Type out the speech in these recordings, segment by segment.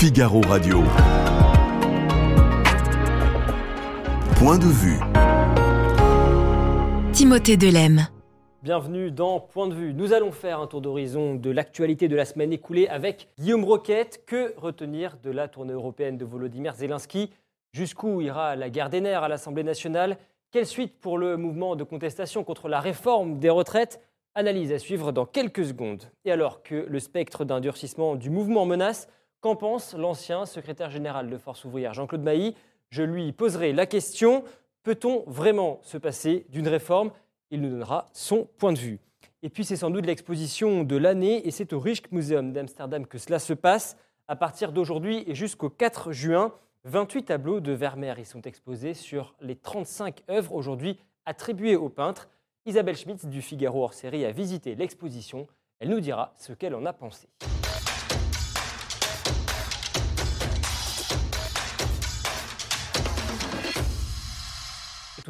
Figaro Radio. Point de vue. Timothée Delem. Bienvenue dans Point de vue. Nous allons faire un tour d'horizon de l'actualité de la semaine écoulée avec Guillaume Roquette. Que retenir de la tournée européenne de Volodymyr Zelensky? Jusqu'où ira la guerre des nerfs à l'Assemblée nationale? Quelle suite pour le mouvement de contestation contre la réforme des retraites? Analyse à suivre dans quelques secondes. Et alors que le spectre d'un durcissement du mouvement menace, Qu'en pense l'ancien secrétaire général de Force ouvrière Jean-Claude Mailly? Je lui poserai la question peut-on vraiment se passer d'une réforme? Il nous donnera son point de vue. Et puis c'est sans doute l'exposition de l'année et c'est au Rijksmuseum d'Amsterdam que cela se passe. À partir d'aujourd'hui et jusqu'au 4 juin, 28 tableaux de Vermeer y sont exposés sur les 35 œuvres aujourd'hui attribuées aux peintres. Isabelle Schmitz du Figaro hors série a visité l'exposition. Elle nous dira ce qu'elle en a pensé.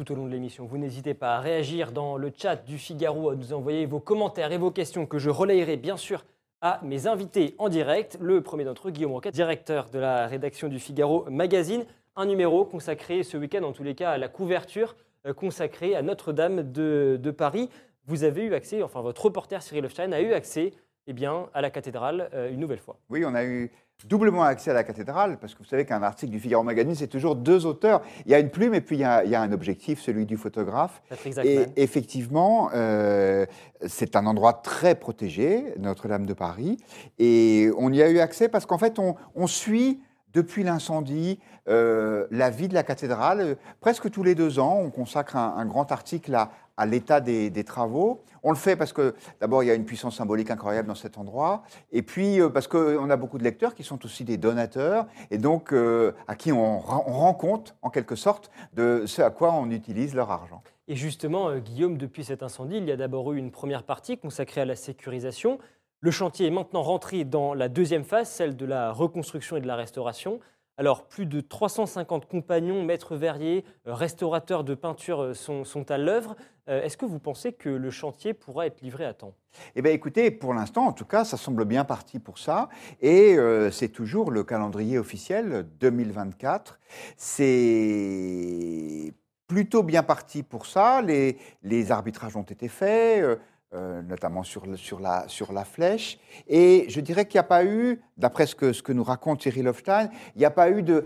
Tout au long de l'émission. Vous n'hésitez pas à réagir dans le chat du Figaro, à nous envoyer vos commentaires et vos questions que je relayerai bien sûr à mes invités en direct. Le premier d'entre eux, Guillaume Roquette, directeur de la rédaction du Figaro Magazine. Un numéro consacré ce week-end, en tous les cas, à la couverture euh, consacrée à Notre-Dame de, Paris. Vous avez eu accès, enfin votre reporter Cyril Hofstein a eu accès eh bien, à la cathédrale euh, une nouvelle fois. Oui, on a eu doublement accès à la cathédrale, parce que vous savez qu'un article du Figaro Magazine, c'est toujours deux auteurs. Il y a une plume et puis il y a, un objectif, celui du photographe. Et effectivement, euh, c'est un endroit très protégé, Notre-Dame de Paris, et on y a eu accès parce qu'en fait, on, suit depuis l'incendie, euh, la vie de la cathédrale. Presque tous les deux ans, on consacre un, grand article à, l'état des, travaux. On le fait parce que d'abord il y a une puissance symbolique incroyable dans cet endroit, et puis euh, parce qu'on a beaucoup de lecteurs qui sont aussi des donateurs, et donc euh, à qui on, rend compte en quelque sorte de ce à quoi on utilise leur argent. Et justement, euh, Guillaume, depuis cet incendie, il y a d'abord eu une première partie consacrée à la sécurisation. Le chantier est maintenant rentré dans la deuxième phase, celle de la reconstruction et de la restauration. Alors, plus de 350 compagnons, maîtres verriers, euh, restaurateurs de peinture euh, sont, à l'œuvre. Euh, est-ce que vous pensez que le chantier pourra être livré à temps? Eh bien, écoutez, pour l'instant, en tout cas, ça semble bien parti pour ça. Et c'est toujours le calendrier officiel 2024. C'est plutôt bien parti pour ça. Les, les arbitrages ont été faits. Euh, notamment sur, sur, la, sur la flèche. Et je dirais qu'il n'y a pas eu, d'après ce que, ce que nous raconte Cyril Hofstein, il n'y a pas eu de,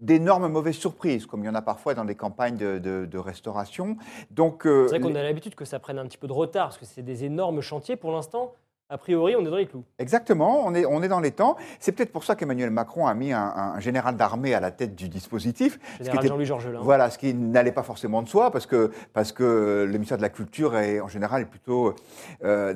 d'énormes mauvaises surprises, comme il y en a parfois dans des campagnes de, de, restauration. Donc, euh, c'est vrai qu'on a l'habitude que ça prenne un petit peu de retard, parce que c'est des énormes chantiers pour l'instant a priori, on est dans les clous. Exactement, on est, on est dans les temps. C'est peut-être pour ça qu'Emmanuel Macron a mis un, général d'armée à la tête du dispositif. Général Jean-Louis Georgelin. Voilà, ce qui n'allait pas forcément de soi, parce que, parce que le ministère de la Culture est en général plutôt euh,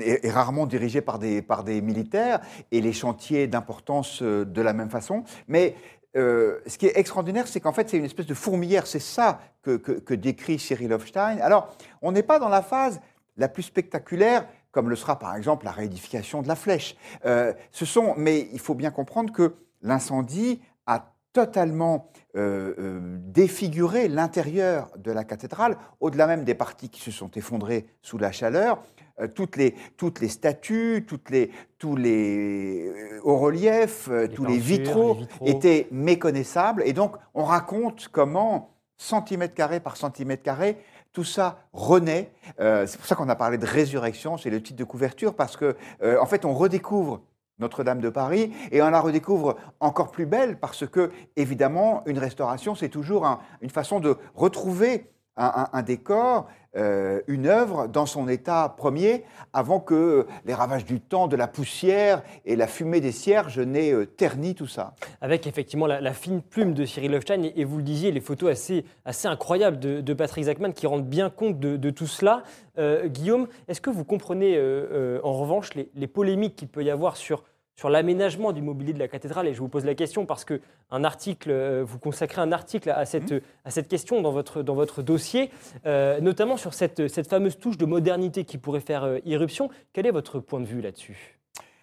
est, rarement dirigé par des, par des militaires, et les chantiers d'importance euh, de la même façon. Mais euh, ce qui est extraordinaire, c'est qu'en fait, c'est une espèce de fourmilière. C'est ça que, que, que décrit Cyril Hofstein. Alors, on n'est pas dans la phase la plus spectaculaire comme le sera par exemple la réédification de la flèche. Euh, ce sont, mais il faut bien comprendre que l'incendie a totalement euh, euh, défiguré l'intérieur de la cathédrale, au-delà même des parties qui se sont effondrées sous la chaleur. toutes, les, toutes les statues, toutes les, tous les hauts-reliefs, tous les vitraux, les vitraux étaient méconnaissables. Et donc, on raconte comment, centimètre carré par centimètre carré, tout ça renaît. Euh, c'est pour ça qu'on a parlé de résurrection, c'est le titre de couverture, parce que euh, en fait, on redécouvre notre-Dame de Paris, et on la redécouvre encore plus belle parce que, évidemment, une restauration, c'est toujours une façon de retrouver un, décor, euh, une œuvre dans son état premier, avant que les ravages du temps, de la poussière et la fumée des cierges n'aient euh, terni tout ça. Avec effectivement la, fine plume de Cyril Hofstein, et, vous le disiez, les photos assez, assez incroyables de, Patrick Zachman qui rendent bien compte de, tout cela. Euh, Guillaume, est-ce que vous comprenez en revanche les polémiques qu'il peut y avoir sur sur l'aménagement du mobilier de la cathédrale. Et je vous pose la question parce que un article, euh, vous consacrez un article à cette, mmh. à cette question dans votre, dans votre dossier, euh, notamment sur cette, cette, fameuse touche de modernité qui pourrait faire euh, irruption. Quel est votre point de vue là-dessus?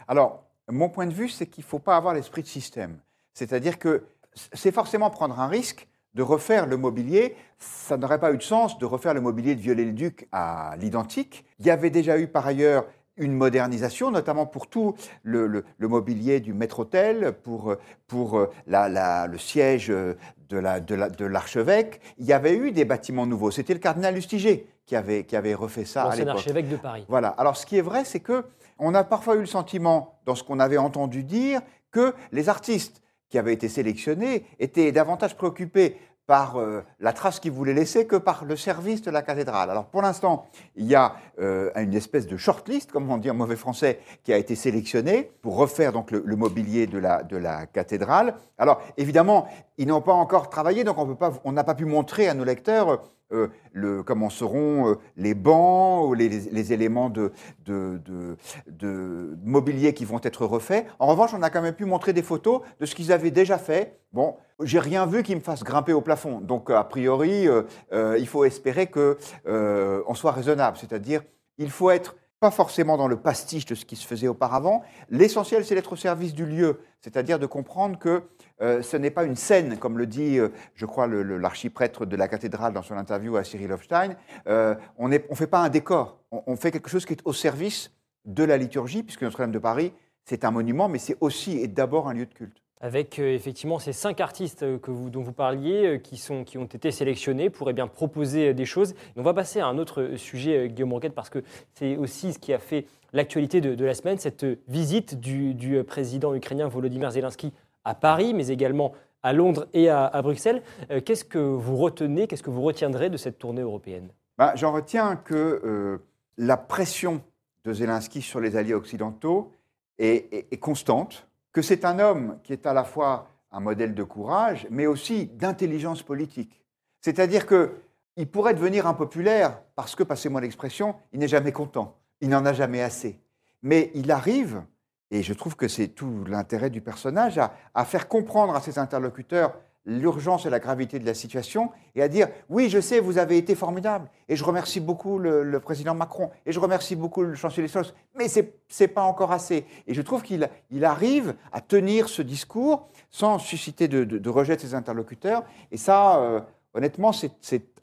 Alors, mon point de vue, c'est qu'il ne faut pas avoir l'esprit de système. C'est-à-dire que c'est forcément prendre un risque de refaire le mobilier. Ça n'aurait pas eu de sens de refaire le mobilier de Viollet-le-Duc à l'identique. Il y avait déjà eu par ailleurs une modernisation, notamment pour tout le, le- le mobilier du maître-autel, pour, pour la- la- le siège de la- de la- de l'archevêque. Il y avait eu des bâtiments nouveaux. C'était le cardinal Lustiger qui avait, qui avait refait ça à l'époque. archevêque de Paris. Voilà. Alors, ce qui est vrai, c'est que on a parfois eu le sentiment, dans ce qu'on avait entendu dire, que les artistes qui avaient été sélectionnés étaient davantage préoccupés par euh, la trace qu'ils voulaient laisser que par le service de la cathédrale. Alors, pour l'instant, il y a euh, une espèce de shortlist, comme on dit en mauvais français, qui a été sélectionnée pour refaire donc le, mobilier de la, cathédrale. Alors, évidemment, ils n'ont pas encore travaillé, donc on n'a pas pu montrer à nos lecteurs euh, le, comment seront les bancs ou les, éléments de- de mobilier qui vont être refaits. En revanche, on a quand même pu montrer des photos de ce qu'ils avaient déjà fait. Bon, j'ai rien vu qui me fasse grimper au plafond. Donc, a priori, euh, euh, il faut espérer que euh, on soit raisonnable. C'est-à-dire, il faut être pas forcément dans le pastiche de ce qui se faisait auparavant. L'essentiel, c'est d'être au service du lieu, c'est-à-dire de comprendre que euh, ce n'est pas une scène, comme le dit, euh, je crois, l'archiprêtre de la cathédrale dans son interview à Cyril Hofstein. Euh, on ne fait pas un décor, on, on fait quelque chose qui est au service de la liturgie, puisque Notre-Dame de Paris, c'est un monument, mais c'est aussi et d'abord un lieu de culte. Avec euh, effectivement ces cinq artistes euh, dont vous parliez, euh, qui, sont, qui ont été sélectionnés pour eh bien, proposer des choses. On va passer à un autre sujet, Guillaume Roquette, parce que c'est aussi ce qui a fait l'actualité de, la semaine, cette visite du, président ukrainien Volodymyr Zelensky à Paris, mais également à Londres et à, Bruxelles. Qu'est-ce que vous retenez, qu'est-ce que vous retiendrez de cette tournée européenne? Ben, J'en retiens que la pression de Zelensky sur les alliés occidentaux est constante, que c'est un homme qui est à la fois un modèle de courage, mais aussi d'intelligence politique. C'est-à-dire qu'il pourrait devenir impopulaire parce que, passez-moi l'expression, il n'est jamais content, il n'en a jamais assez. Mais il arrive, et je trouve que c'est tout l'intérêt du personnage, à, à faire comprendre à ses interlocuteurs l'urgence et la gravité de la situation et à dire oui, je sais, vous avez été formidable et je remercie beaucoup le, président Macron et je remercie beaucoup le chancelier Scholz, mais c'est c'est pas encore assez. Et je trouve qu'il il arrive à tenir ce discours sans susciter de, de- de rejet de ses interlocuteurs et ça, euh, honnêtement, c'est-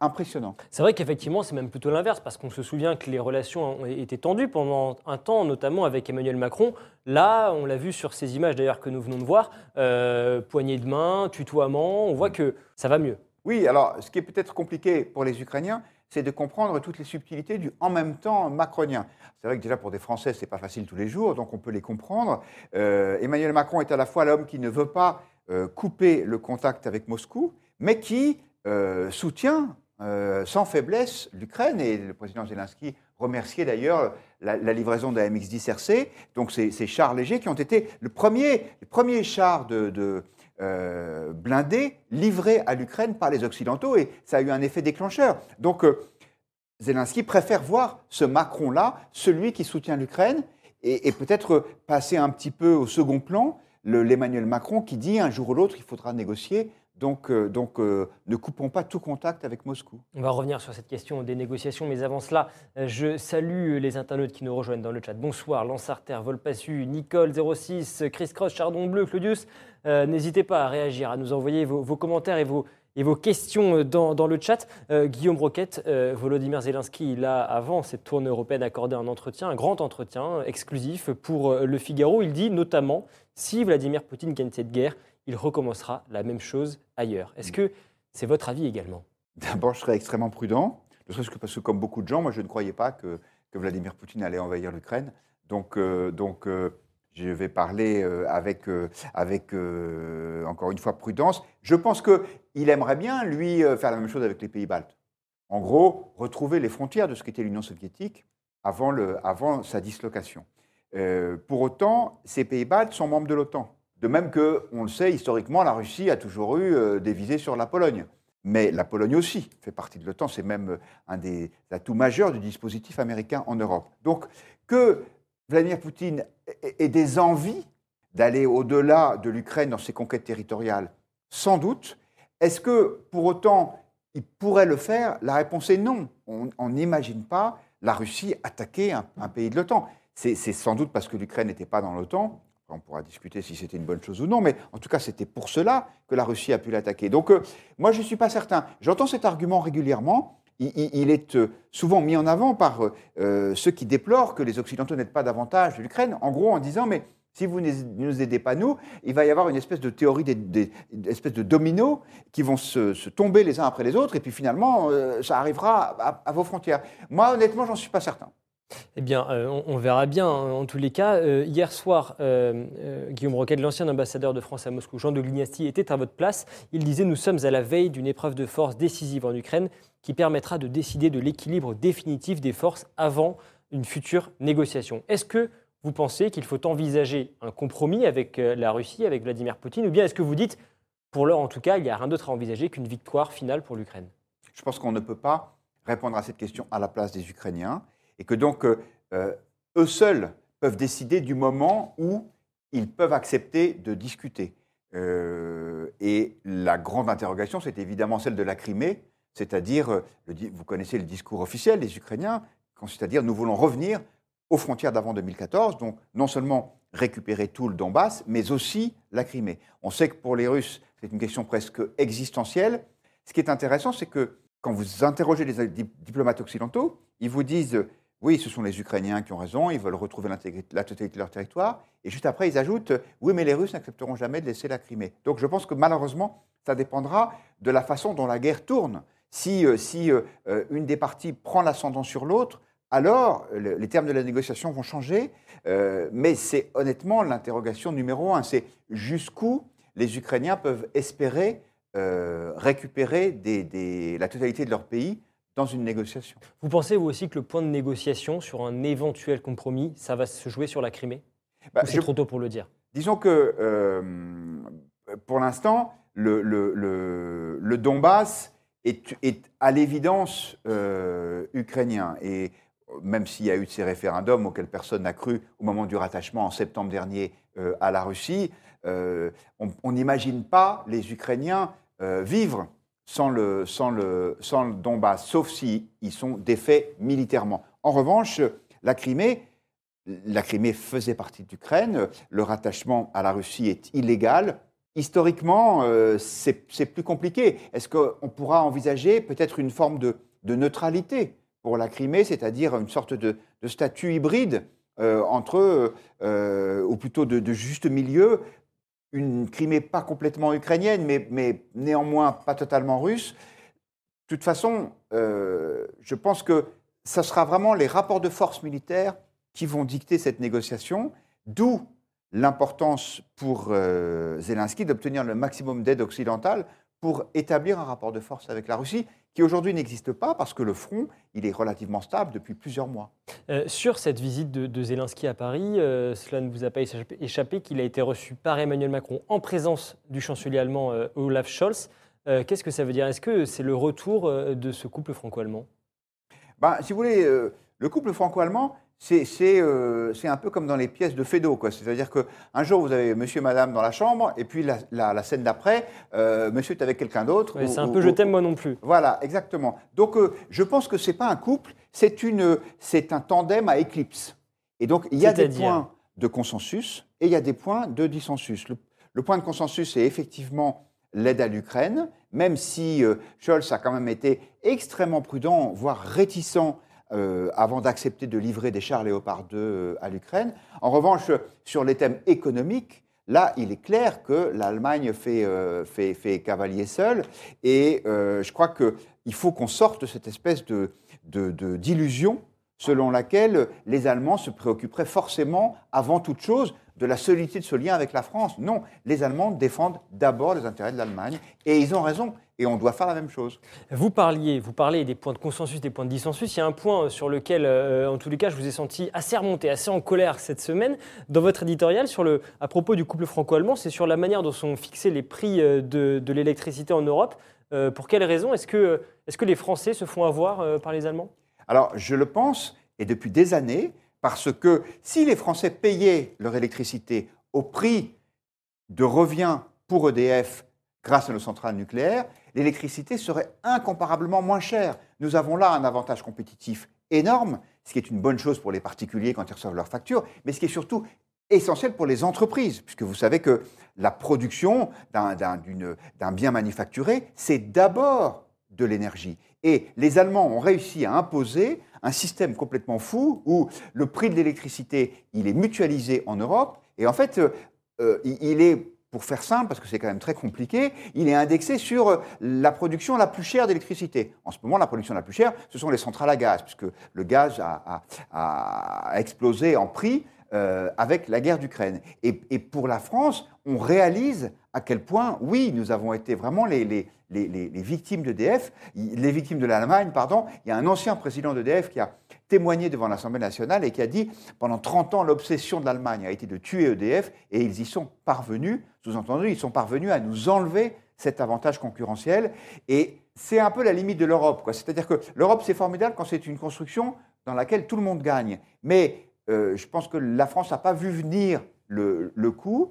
impressionnant. C'est vrai qu'effectivement, c'est même plutôt l'inverse, parce qu'on se souvient que les relations ont été tendues pendant un temps, notamment avec Emmanuel Macron. Là, on l'a vu sur ces images d'ailleurs que nous venons de voir, euh, poignée de main, tutoiement, on voit que ça va mieux. Oui, alors ce qui est peut-être compliqué pour les Ukrainiens, c'est de comprendre toutes les subtilités du en même temps macronien. C'est vrai que déjà pour des Français, c'est pas facile tous les jours, donc on peut les comprendre. Euh, Emmanuel Macron est à la fois l'homme qui ne veut pas euh, couper le contact avec Moscou, mais qui euh, soutient euh, sans faiblesse l'Ukraine. Et le président Zelensky remerciait d'ailleurs la, livraison de la MX-10 RC, donc ces, chars légers qui ont été le premier, le premier char de, de, euh, blindés livrés à l'Ukraine par les Occidentaux et ça a eu un effet déclencheur. Donc Zelensky préfère voir ce Macron-là, celui qui soutient l'Ukraine, et, peut-être passer un petit peu au second plan le- l'Emmanuel Macron qui dit un jour ou l'autre il faudra négocier, donc, euh, euh, ne coupons pas tout contact avec Moscou. On va revenir sur cette question des négociations, mais avant cela, euh, je salue les internautes qui nous rejoignent dans le chat. Bonsoir, Lansarter, Volpassu, Nicole 06, Chris Cross, Chardon Bleu, Claudius. N'hésitez pas à réagir, à nous envoyer vos, commentaires et vos, questions dans, dans le chat. Guillaume Roquette, Volodymyr Zelensky, il a, avant cette tournée européenne, accordé un entretien, un grand entretien exclusif pour Le Figaro. Il dit notamment, si Vladimir Poutine gagne cette guerre, il recommencera la même chose ailleurs. Est-ce que c'est votre avis également? D'abord, je serais extrêmement prudent, ne serait-ce que parce que, comme beaucoup de gens, moi, je ne croyais pas que, que Vladimir Poutine allait envahir l'Ukraine. Donc, euh, donc euh, je vais parler euh, avec, avec encore une fois, prudence. Je pense qu'il aimerait bien, lui, faire la même chose avec les pays baltes. En gros, retrouver les frontières de ce qu'était l'Union soviétique avant, le, avant sa dislocation. Pour autant, ces pays baltes sont membres de l'OTAN. De même que, on le sait, historiquement, la Russie a toujours eu euh, des visées sur la Pologne. Mais la Pologne aussi fait partie de l'OTAN, c'est même euh, un des atouts majeurs du dispositif américain en Europe. Donc, que Vladimir Poutine ait des envies d'aller au-delà de l'Ukraine dans ses conquêtes territoriales, sans doute. Est-ce que, pour autant, il pourrait le faire? La réponse est non. On n'imagine pas la Russie attaquer un, un pays de l'OTAN. C'est sans doute parce que l'Ukraine n'était pas dans l'OTAN. On pourra discuter si c'était une bonne chose ou non, mais en tout cas, c'était pour cela que la Russie a pu l'attaquer. Donc, euh, moi, je ne suis pas certain. J'entends cet argument régulièrement. il, est euh, souvent mis en avant par euh, ceux qui déplorent que les Occidentaux n'aident pas davantage l'Ukraine, en gros en disant mais si vous ne nous aidez pas, nous, il va y avoir une espèce de théorie, des, espèce de dominos qui vont se, tomber les uns après les autres, et puis finalement, ça arrivera à, vos frontières. Moi, honnêtement, j'en suis pas certain. Eh bien, on, verra bien. Hein, en tous les cas, hier soir, Guillaume Roquette, l'ancien ambassadeur de France à Moscou, Jean de Glignasti, était à votre place. Il disait Nous sommes à la veille d'une épreuve de force décisive en Ukraine qui permettra de décider de l'équilibre définitif des forces avant une future négociation. Est-ce que vous pensez qu'il faut envisager un compromis avec euh, la Russie, avec Vladimir Poutine, ou bien est-ce que vous dites, pour l'heure en tout cas, il n'y a rien d'autre à envisager qu'une victoire finale pour l'Ukraine? Je pense qu'on ne peut pas répondre à cette question à la place des Ukrainiens, et que donc euh, euh, eux seuls peuvent décider du moment où ils peuvent accepter de discuter. et la grande interrogation, c'est évidemment celle de la Crimée, c'est-à-dire, euh, vous connaissez le discours officiel des Ukrainiens, c'est-à-dire nous voulons revenir aux frontières d'avant 2014, donc non seulement récupérer tout le Donbass, mais aussi la Crimée. On sait que pour les Russes, c'est une question presque existentielle. Ce qui est intéressant, c'est que quand vous interrogez les diplomates occidentaux, ils vous disent oui, ce sont les Ukrainiens qui ont raison, ils veulent retrouver la totalité de leur territoire. Et juste après, ils ajoutent oui, mais les Russes n'accepteront jamais de laisser la Crimée. Donc je pense que malheureusement, ça dépendra de la façon dont la guerre tourne. Si, euh, euh, euh, une des parties prend l'ascendant sur l'autre, alors les termes de la négociation vont changer. mais c'est honnêtement l'interrogation numéro un, c'est jusqu'où les Ukrainiens peuvent espérer récupérer la totalité de leur pays dans une négociation. Vous pensez, vous aussi, que le point de négociation sur un éventuel compromis, ça va se jouer sur la Crimée? Bah, C'est trop tôt pour le dire? Disons que, pour l'instant, le, Donbass est, à l'évidence euh, ukrainien. Et même s'il y a eu ces référendums auxquels personne n'a cru au moment du rattachement en septembre dernier euh, à la Russie, euh, on n'imagine pas les Ukrainiens vivre sans le, sans, le, sans le Donbass, sauf s'ils sont défaits militairement. En revanche, la Crimée, la Crimée faisait partie d'Ukraine, le rattachement à la Russie est illégal, Historiquement, euh, c'est plus compliqué. Est-ce qu'on pourra envisager peut-être une forme de, neutralité pour la Crimée, c'est-à-dire une sorte de, statut hybride euh, entre, euh, ou plutôt de, juste milieu, une Crimée pas complètement ukrainienne, mais, mais néanmoins pas totalement russe. De toute façon, je pense que ce sera vraiment les rapports de force militaires qui vont dicter cette négociation, d'où l'importance pour euh, Zelensky d'obtenir le maximum d'aide occidentale pour établir un rapport de force avec la Russie qui aujourd'hui n'existe pas parce que le front, il est relativement stable depuis plusieurs mois. Euh, sur cette visite de, Zelensky à Paris, euh, cela ne vous a pas échappé qu'il a été reçu par Emmanuel Macron en présence du chancelier allemand Olaf Scholz. Qu'est-ce que ça veut dire? Est-ce que c'est le retour de ce couple franco-allemand? Ben, Si vous voulez, le couple franco-allemand, euh, c'est un peu comme dans les pièces de Fédo. C'est-à-dire qu'un jour, vous avez monsieur et madame dans la chambre, et puis la, scène d'après, euh, monsieur est avec quelqu'un d'autre. c'est un peu je t'aime moi non plus. Voilà, exactement. Donc euh, je pense que ce n'est pas un couple, c'est un tandem à éclipse. Et donc il y a des points de consensus et il y a des points de dissensus. Le, point de consensus, c'est effectivement l'aide à l'Ukraine, même si Scholz a quand même été extrêmement prudent, voire réticent euh, avant d'accepter de livrer des chars Léopard 2 euh, à l'Ukraine. En revanche, sur les thèmes économiques, là, il est clair que l'Allemagne fait, euh, cavalier seul. Et je crois qu'il faut qu'on sorte de cette espèce de, d'illusion selon laquelle les Allemands se préoccuperaient forcément, avant toute chose, de la solidité de ce lien avec la France. Non, les Allemands défendent d'abord les intérêts de l'Allemagne, et ils ont raison. Et on doit faire la même chose. Vous parliez, vous parlez des points de consensus, des points de dissensus. Il y a un point sur lequel, euh, en tous les cas, je vous ai senti assez remonté, assez en colère cette semaine. Dans votre éditorial, sur le, à propos du couple franco-allemand, c'est sur la manière dont sont fixés les prix euh, de, l'électricité en Europe. Euh, pour quelles raisons est-ce que, est que les Français se font avoir par les Allemands? Alors, je le pense, et depuis des années, parce que si les Français payaient leur électricité au prix de revient pour EDF grâce à nos centrales nucléaires, l'électricité serait incomparablement moins chère. Nous avons là un avantage compétitif énorme, ce qui est une bonne chose pour les particuliers quand ils reçoivent leurs factures, mais ce qui est surtout essentiel pour les entreprises, puisque vous savez que la production d'un bien manufacturé, c'est d'abord de l'énergie. Et les Allemands ont réussi à imposer un système complètement fou où le prix de l'électricité, il est mutualisé en Europe. Et en fait, euh, euh, il est pour faire simple, parce que c'est quand même très compliqué, il est indexé sur euh, la production la plus chère d'électricité. En ce moment, la production la plus chère, ce sont les centrales à gaz, puisque le gaz a, explosé en prix euh, avec la guerre d'Ukraine. Et, pour la France, on réalise à quel point, oui, nous avons été vraiment les, les, les, les victimes les victimes de l'Allemagne, pardon. Il y a un ancien président d'EDF qui a témoigné devant l'Assemblée nationale et qui a dit pendant 30 ans, l'obsession de l'Allemagne a été de tuer EDF et ils y sont parvenus. Sous-entendu, ils sont parvenus à nous enlever cet avantage concurrentiel. Et c'est un peu la limite de l'Europe. C'est-à-dire que l'Europe, c'est formidable quand c'est une construction dans laquelle tout le monde gagne. Mais euh, je pense que la France n'a pas vu venir le, coup.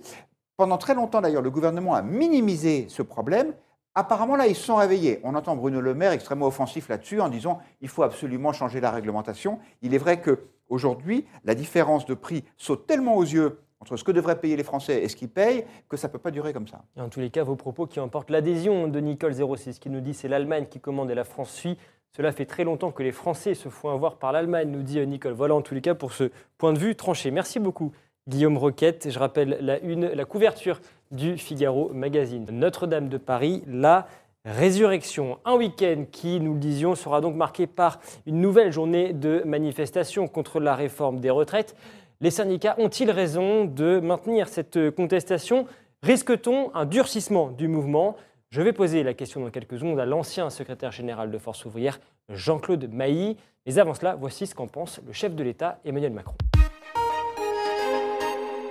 Pendant très longtemps, d'ailleurs, le gouvernement a minimisé ce problème Apparemment, là, ils se sont réveillés. On entend Bruno Le Maire extrêmement offensif là-dessus en disant il faut absolument changer la réglementation. Il est vrai qu'aujourd'hui, la différence de prix saute tellement aux yeux entre ce que devraient payer les Français et ce qu'ils payent que ça ne peut pas durer comme ça. en tous les cas, vos propos qui emportent l'adhésion de Nicole06 qui nous dit c'est l'Allemagne qui commande et la France suit. Cela fait très longtemps que les Français se font avoir par l'Allemagne, nous dit Nicole. Voilà en tous les cas pour ce point de vue tranché. Merci beaucoup. Guillaume Roquette. Je rappelle la, la couverture du Figaro Magazine. Notre-Dame de Paris, la résurrection. Un week-end qui, nous le disions, sera donc marqué par une nouvelle journée de manifestation contre la réforme des retraites. Les syndicats ont-ils raison de maintenir cette contestation? Risque-t-on un durcissement du mouvement? Je vais poser la question dans quelques secondes à l'ancien secrétaire général de Force ouvrière, Jean-Claude Mailly. Mais avant cela, voici ce qu'en pense le chef de l'État, Emmanuel Macron.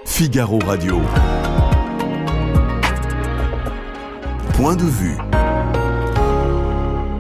Figaro Radio. Point de vue.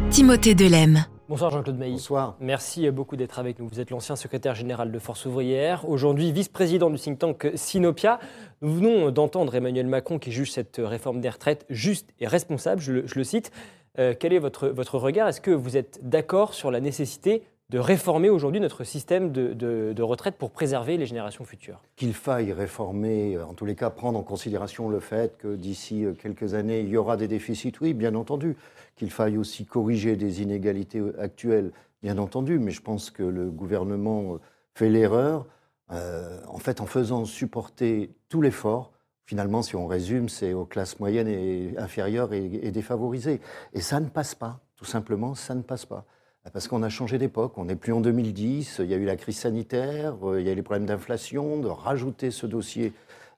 Timothée Delem. Bonsoir Jean-Claude Mailly. Bonsoir. Merci beaucoup d'être avec nous. Vous êtes l'ancien secrétaire général de Force ouvrière, aujourd'hui vice-président du think tank Sinopia. Nous venons d'entendre Emmanuel Macron qui juge cette réforme des retraites juste et responsable, je le, cite. Euh, quel est votre, votre regard? Est-ce que vous êtes d'accord sur la nécessité de réformer aujourd'hui notre système de, retraite pour préserver les générations futures? Qu'il faille réformer, euh, en tous les cas prendre en considération le fait que d'ici euh, quelques années, il y aura des déficits, oui, bien entendu. Qu'il faille aussi corriger des inégalités actuelles, bien entendu. Mais je pense que le gouvernement fait l'erreur, en fait, en faisant supporter tout l'effort. Finalement, si on résume, c'est aux classes moyennes et inférieures et défavorisées. Et ça ne passe pas, tout simplement, ça ne passe pas. Parce qu'on a changé d'époque, on n'est plus en 2010, il y a eu la crise sanitaire, euh, il y a eu les problèmes d'inflation, de rajouter ce dossier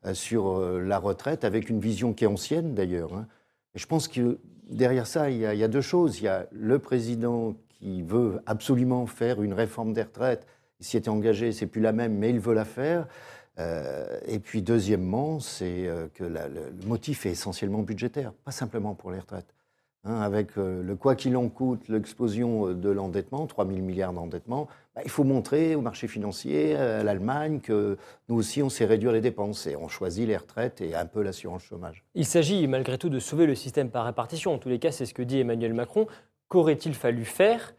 euh, sur euh, la retraite avec une vision qui est ancienne d'ailleurs. Hein. Et je pense que derrière ça, il y, a, deux choses. Il y a le président qui veut absolument faire une réforme des retraites. Il s'y était engagé, c'est plus la même, mais il veut la faire. et puis deuxièmement, c'est que le motif est essentiellement budgétaire, pas simplement pour les retraites. Hein, avec euh, le quoi qu'il en coûte, l'explosion euh, de l'endettement, 3 000 milliards d'endettement, bah, il faut montrer au marché financier, à l'Allemagne, que nous aussi, on sait réduire les dépenses et on choisit les retraites et un peu l'assurance chômage. Il s'agit malgré tout de sauver le système par répartition. En tous les cas, c'est ce que dit Emmanuel Macron. Qu'aurait-il fallu faire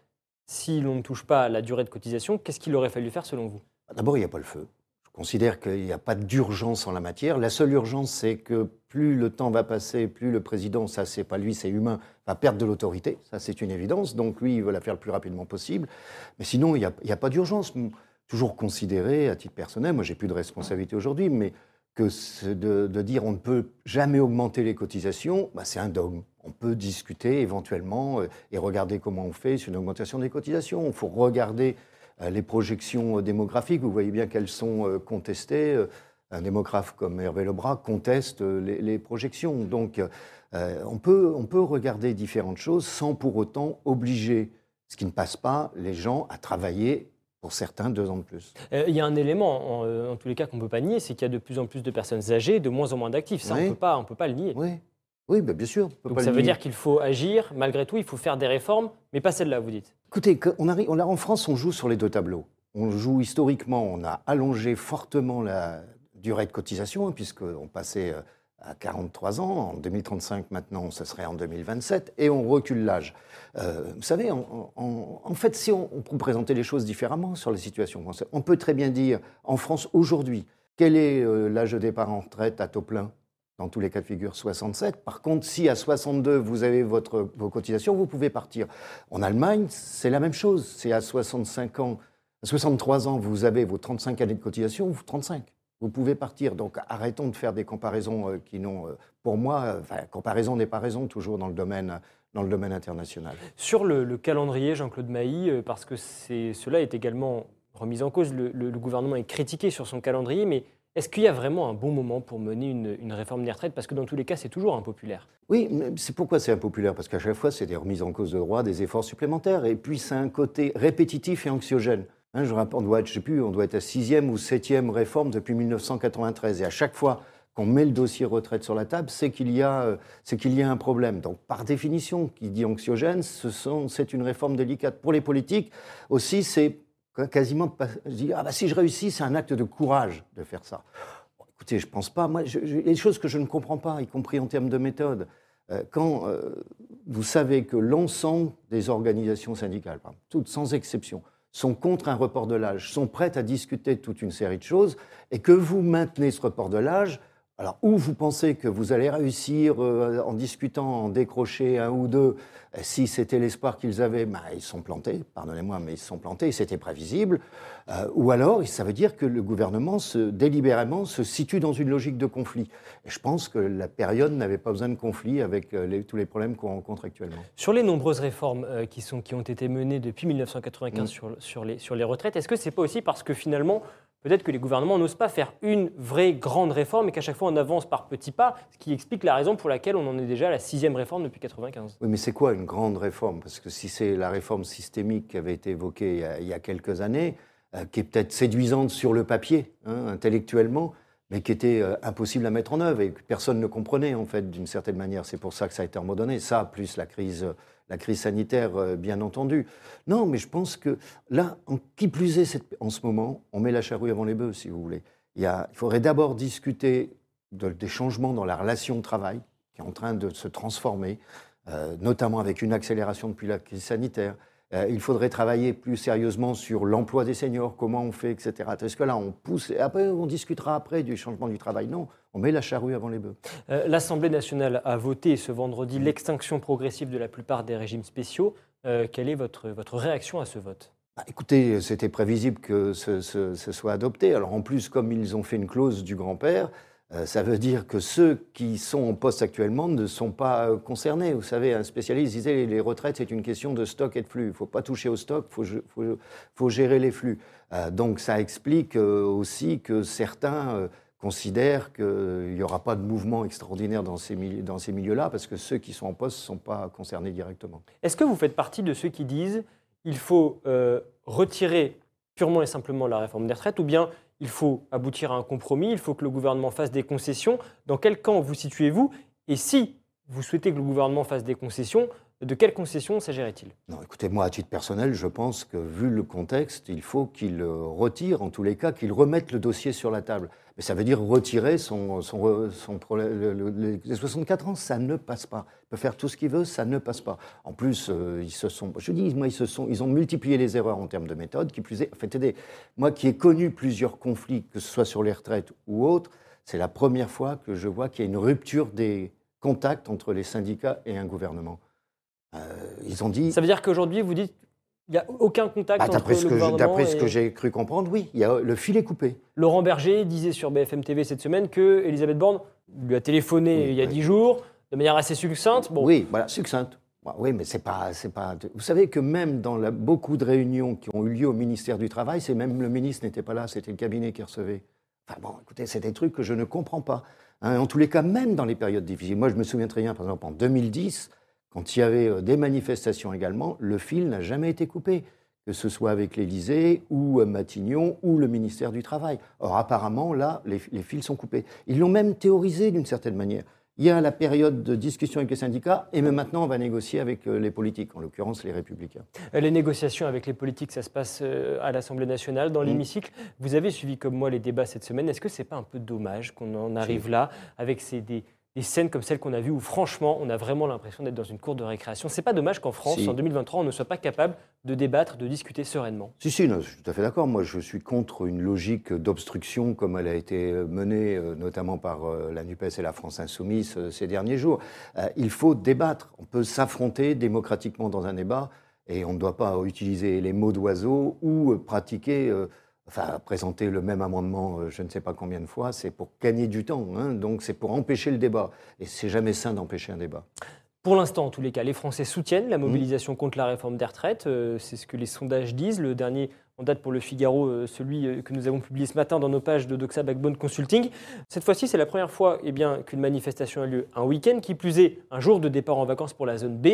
si l'on ne touche pas à la durée de cotisation Qu'est-ce qu'il aurait fallu faire selon vous? D'abord, il n'y a pas le feu considère qu'il n'y a pas d'urgence en la matière. La seule urgence, c'est que plus le temps va passer, plus le président, ça c'est pas lui, c'est humain, va perdre de l'autorité. Ça c'est une évidence. Donc lui, il veut la faire le plus rapidement possible. Mais sinon, il n'y a, pas d'urgence. Toujours considéré, à titre personnel, moi j'ai plus de responsabilité aujourd'hui, mais que de, dire on ne peut jamais augmenter les cotisations, bah, c'est un dogme. On peut discuter éventuellement euh, et regarder comment on fait sur une augmentation des cotisations. Il faut regarder euh, les projections démographiques, vous voyez bien qu'elles sont euh, contestées. Euh, un démographe comme Hervé Lebras conteste les, projections. Donc, on, peut, on peut regarder différentes choses sans pour autant obliger, ce qui ne passe pas, les gens à travailler pour certains, deux ans de plus. il y a un élément, en, tous les cas, qu'on ne peut pas nier, c'est qu'il y a de plus en plus de personnes âgées, de moins en moins d'actifs. Ça, on ne peut pas le nier. Oui, oui bien sûr. Donc ça veut dire qu'il faut agir, malgré tout, il faut faire des réformes, mais pas celle-là, vous dites Écoutez, on arrive, on, en France, on joue sur les deux tableaux. On joue historiquement, on a allongé fortement la durée de cotisation, hein, puisqu'on passait euh, à 43 ans. En 2035, maintenant, ce serait en 2027. Et on recule l'âge. Euh, vous savez, en, fait, si on, on présenter les choses différemment sur la situation française, on peut très bien dire, en France, aujourd'hui, quel est euh, l'âge de départ en retraite à taux plein? Dans tous les cas de figure 67. Par contre, si à 62 vous avez votre, vos cotisations, vous pouvez partir. En Allemagne, c'est la même chose. C'est à 65 ans, à 63 ans, vous avez vos 35 années de cotisation, vous 35. Vous pouvez partir. Donc arrêtons de faire des comparaisons euh, qui n'ont, euh, pour moi, euh, enfin, comparaison n'est pas raison toujours dans le domaine dans le domaine international. Sur le, le calendrier, Jean-Claude Mailly, parce que cela est également remis en cause, le gouvernement est critiqué sur son calendrier, mais est-ce qu'il y a vraiment un bon moment pour mener une, réforme des retraites? Parce que dans tous les cas, c'est toujours impopulaire. Oui, c'est pourquoi c'est impopulaire? Parce qu'à chaque fois, c'est des remises en cause de droit, des efforts supplémentaires, et puis c'est un côté répétitif et anxiogène. Hein, je rappelle, on doit être, je sais plus, on doit être à sixième ou septième réforme depuis 1993, et à chaque fois qu'on met le dossier retraite sur la table, c'est qu'il y a, euh, qu'il y a un problème. Donc, par définition, qui dit anxiogène, c'est une réforme délicate pour les politiques. Aussi, c'est quasiment, je dis, ah bah si je réussis, c'est un acte de courage de faire ça. Écoutez, je pense pas. Moi, je- je- les choses que je ne comprends pas, y compris en termes de méthode, euh, quand euh, vous savez que l'ensemble des organisations syndicales, toutes sans exception, sont contre un report de l'âge, sont prêtes à discuter de toute une série de choses, et que vous maintenez ce report de l'âge, alors ou vous pensez que vous allez réussir euh, en discutant, en décrocher un ou deux, si c'était l'espoir qu'ils avaient, ben, ils sont plantés, pardonnez-moi, mais ils sont plantés, c'était prévisible, euh, ou alors ça veut dire que le gouvernement se, délibérément se situe dans une logique de conflit. Et je pense que la période n'avait pas besoin de conflit avec euh, les- tous les problèmes qu'on rencontre actuellement. Sur les nombreuses réformes euh, qui, sont, qui ont été menées depuis 1995 Mm. sur, sur, les, sur les retraites, est-ce que c'est pas aussi parce que finalement, peut-être que les gouvernements n'osent pas faire une vraie grande réforme et qu'à chaque fois on avance par petits pas, ce qui explique la raison pour laquelle on en est déjà à la sixième réforme depuis 1995 Oui, mais c'est quoi une grande réforme? Parce que si c'est la réforme systémique qui avait été évoquée il y a, quelques années, euh, qui est peut-être séduisante sur le papier, hein, intellectuellement, mais qui était euh, impossible à mettre en œuvre et que personne ne comprenait, en fait, d'une certaine manière. C'est pour ça que ça a été remodonné. Ça, plus la crise, la crise sanitaire, euh, bien entendu. Non, mais je pense que là, en, qui plus est, en ce moment, on met la charrue avant les bœufs, si vous voulez. Il, faudrait d'abord discuter de- des changements dans la relation de travail, qui est en train de se transformer euh, notamment avec une accélération depuis la crise sanitaire. Euh, il faudrait travailler plus sérieusement sur l'emploi des seniors, comment on fait, etc. Est-ce que là, on pousse, et après, on discutera après du changement du travail? Non, on met la charrue avant les bœufs. Euh, L'Assemblée nationale a voté ce vendredi l'extinction progressive de la plupart des régimes spéciaux. Euh, quelle est votre, votre réaction à ce vote? Bah, écoutez, c'était prévisible que ce, ce- ce soit adopté. Alors en plus, comme ils ont fait une clause du grand-père, euh, ça veut dire que ceux qui sont en poste actuellement ne sont pas concernés. Vous savez, un spécialiste disait les retraites, c'est une question de stock et de flux. Il ne faut pas toucher au stock, il faut, ge- faut- faut gérer les flux. Euh, donc ça explique euh, aussi que certains considèrent qu'il n'y aura pas de mouvement extraordinaire dans ces, mili- dans ces milieux-là, parce que ceux qui sont en poste ne sont pas concernés directement. Est-ce que vous faites partie de ceux qui disent il faut euh, retirer purement et simplement la réforme des retraites ou bien il faut aboutir à un compromis, il faut que le gouvernement fasse des concessions? Dans quel camp vous situez-vous? Et si vous souhaitez que le gouvernement fasse des concessions, de quelles concessions s'agirait-il? Non, écoutez, moi, à titre personnel, je pense que, vu le contexte, il faut qu'il euh, retire, en tous les cas, qu'il remette le dossier sur la table. Mais ça veut dire retirer son, son, problème. le- le- les 64 ans, ça ne passe pas. Il peut faire tout ce qu'il veut, ça ne passe pas. En plus, euh, ils se sont. Je dis, moi, ils se sont. Ils ont multiplié les erreurs en termes de méthode. Qui plus en fait, moi, qui ai connu plusieurs conflits, que ce soit sur les retraites ou autres, c'est la première fois que je vois qu'il y a une rupture des contacts entre les syndicats et un gouvernement. Euh, ils ont dit. Ça veut dire qu'aujourd'hui, vous dites il n'y a aucun contact Bah, entre le gouvernement d'après ce que j'ai cru comprendre, oui, il y a, le fil est coupé. Laurent Berger disait sur BFM TV cette semaine que Elisabeth Borne lui a téléphoné Oui, il y a oui. dix jours de manière assez succincte. Bon, Oui, voilà, succincte. Bah, Oui, mais c'est pas, c'est pas. Vous savez que même dans la- beaucoup de réunions qui ont eu lieu au ministère du Travail, c'est même le ministre n'était pas là, c'était le cabinet qui recevait. Enfin bon, écoutez, c'est des trucs que je ne comprends pas. Hein, en tous les cas, même dans les périodes difficiles. Moi, je me souviens très bien, par exemple, en 2010, quand il y avait euh, des manifestations également, le fil n'a jamais été coupé, que ce soit avec l'Élysée ou euh, Matignon ou le ministère du Travail. Or, apparemment, là, les, les fils sont coupés. Ils l'ont même théorisé d'une certaine manière. Il y a la période de discussion avec les syndicats, et même maintenant, on va négocier avec euh, les politiques, en l'occurrence les républicains. Les négociations avec les politiques, ça se passe à l'Assemblée nationale, dans Mm. l'hémicycle. Vous avez suivi comme moi les débats cette semaine. Est-ce que c'est pas un peu dommage qu'on en arrive là, avec ces, des, des scènes comme celles qu'on a vues où franchement on a vraiment l'impression d'être dans une cour de récréation. C'est pas dommage qu'en France, Si. en 2023, on ne soit pas capable de débattre, de discuter sereinement. Si, si, non, je suis tout à fait d'accord. Moi, je suis contre une logique d'obstruction comme elle a été menée euh, notamment par euh, la NUPES et la France Insoumise euh, ces derniers jours. Euh, il faut débattre. On peut s'affronter démocratiquement dans un débat et on ne doit pas utiliser les mots d'oiseau ou euh, pratiquer, euh, enfin, présenter le même amendement euh, je ne sais pas combien de fois. C'est pour gagner du temps. hein. donc, c'est pour empêcher le débat. Et c'est jamais sain d'empêcher un débat. Pour l'instant, en tous les cas, les Français soutiennent la mobilisation contre la réforme des retraites. Euh, c'est ce que les sondages disent. Le dernier en date pour le Figaro, euh, celui que nous avons publié ce matin dans nos pages de Doxa Backbone Consulting. Cette fois-ci, c'est la première fois eh bien, qu'une manifestation a lieu un week-end, qui plus est un jour de départ en vacances pour la zone B.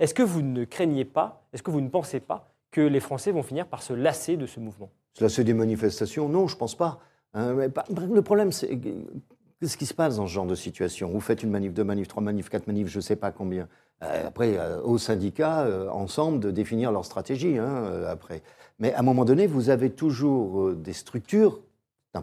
Est-ce que vous ne craignez pas, est-ce que vous ne pensez pas que les Français vont finir par se lasser de ce mouvement Cela, c'est des manifestations Non, je pense pas. Hein, Le problème, c'est qu'est-ce qui se passe dans ce genre de situation? Vous faites une manif, deux manifs, trois manifs, quatre manifs, je ne sais pas combien. Euh, après, euh, aux syndicats, euh, ensemble, de définir leur stratégie. hein, euh, après. Mais à un moment donné, vous avez toujours des structures,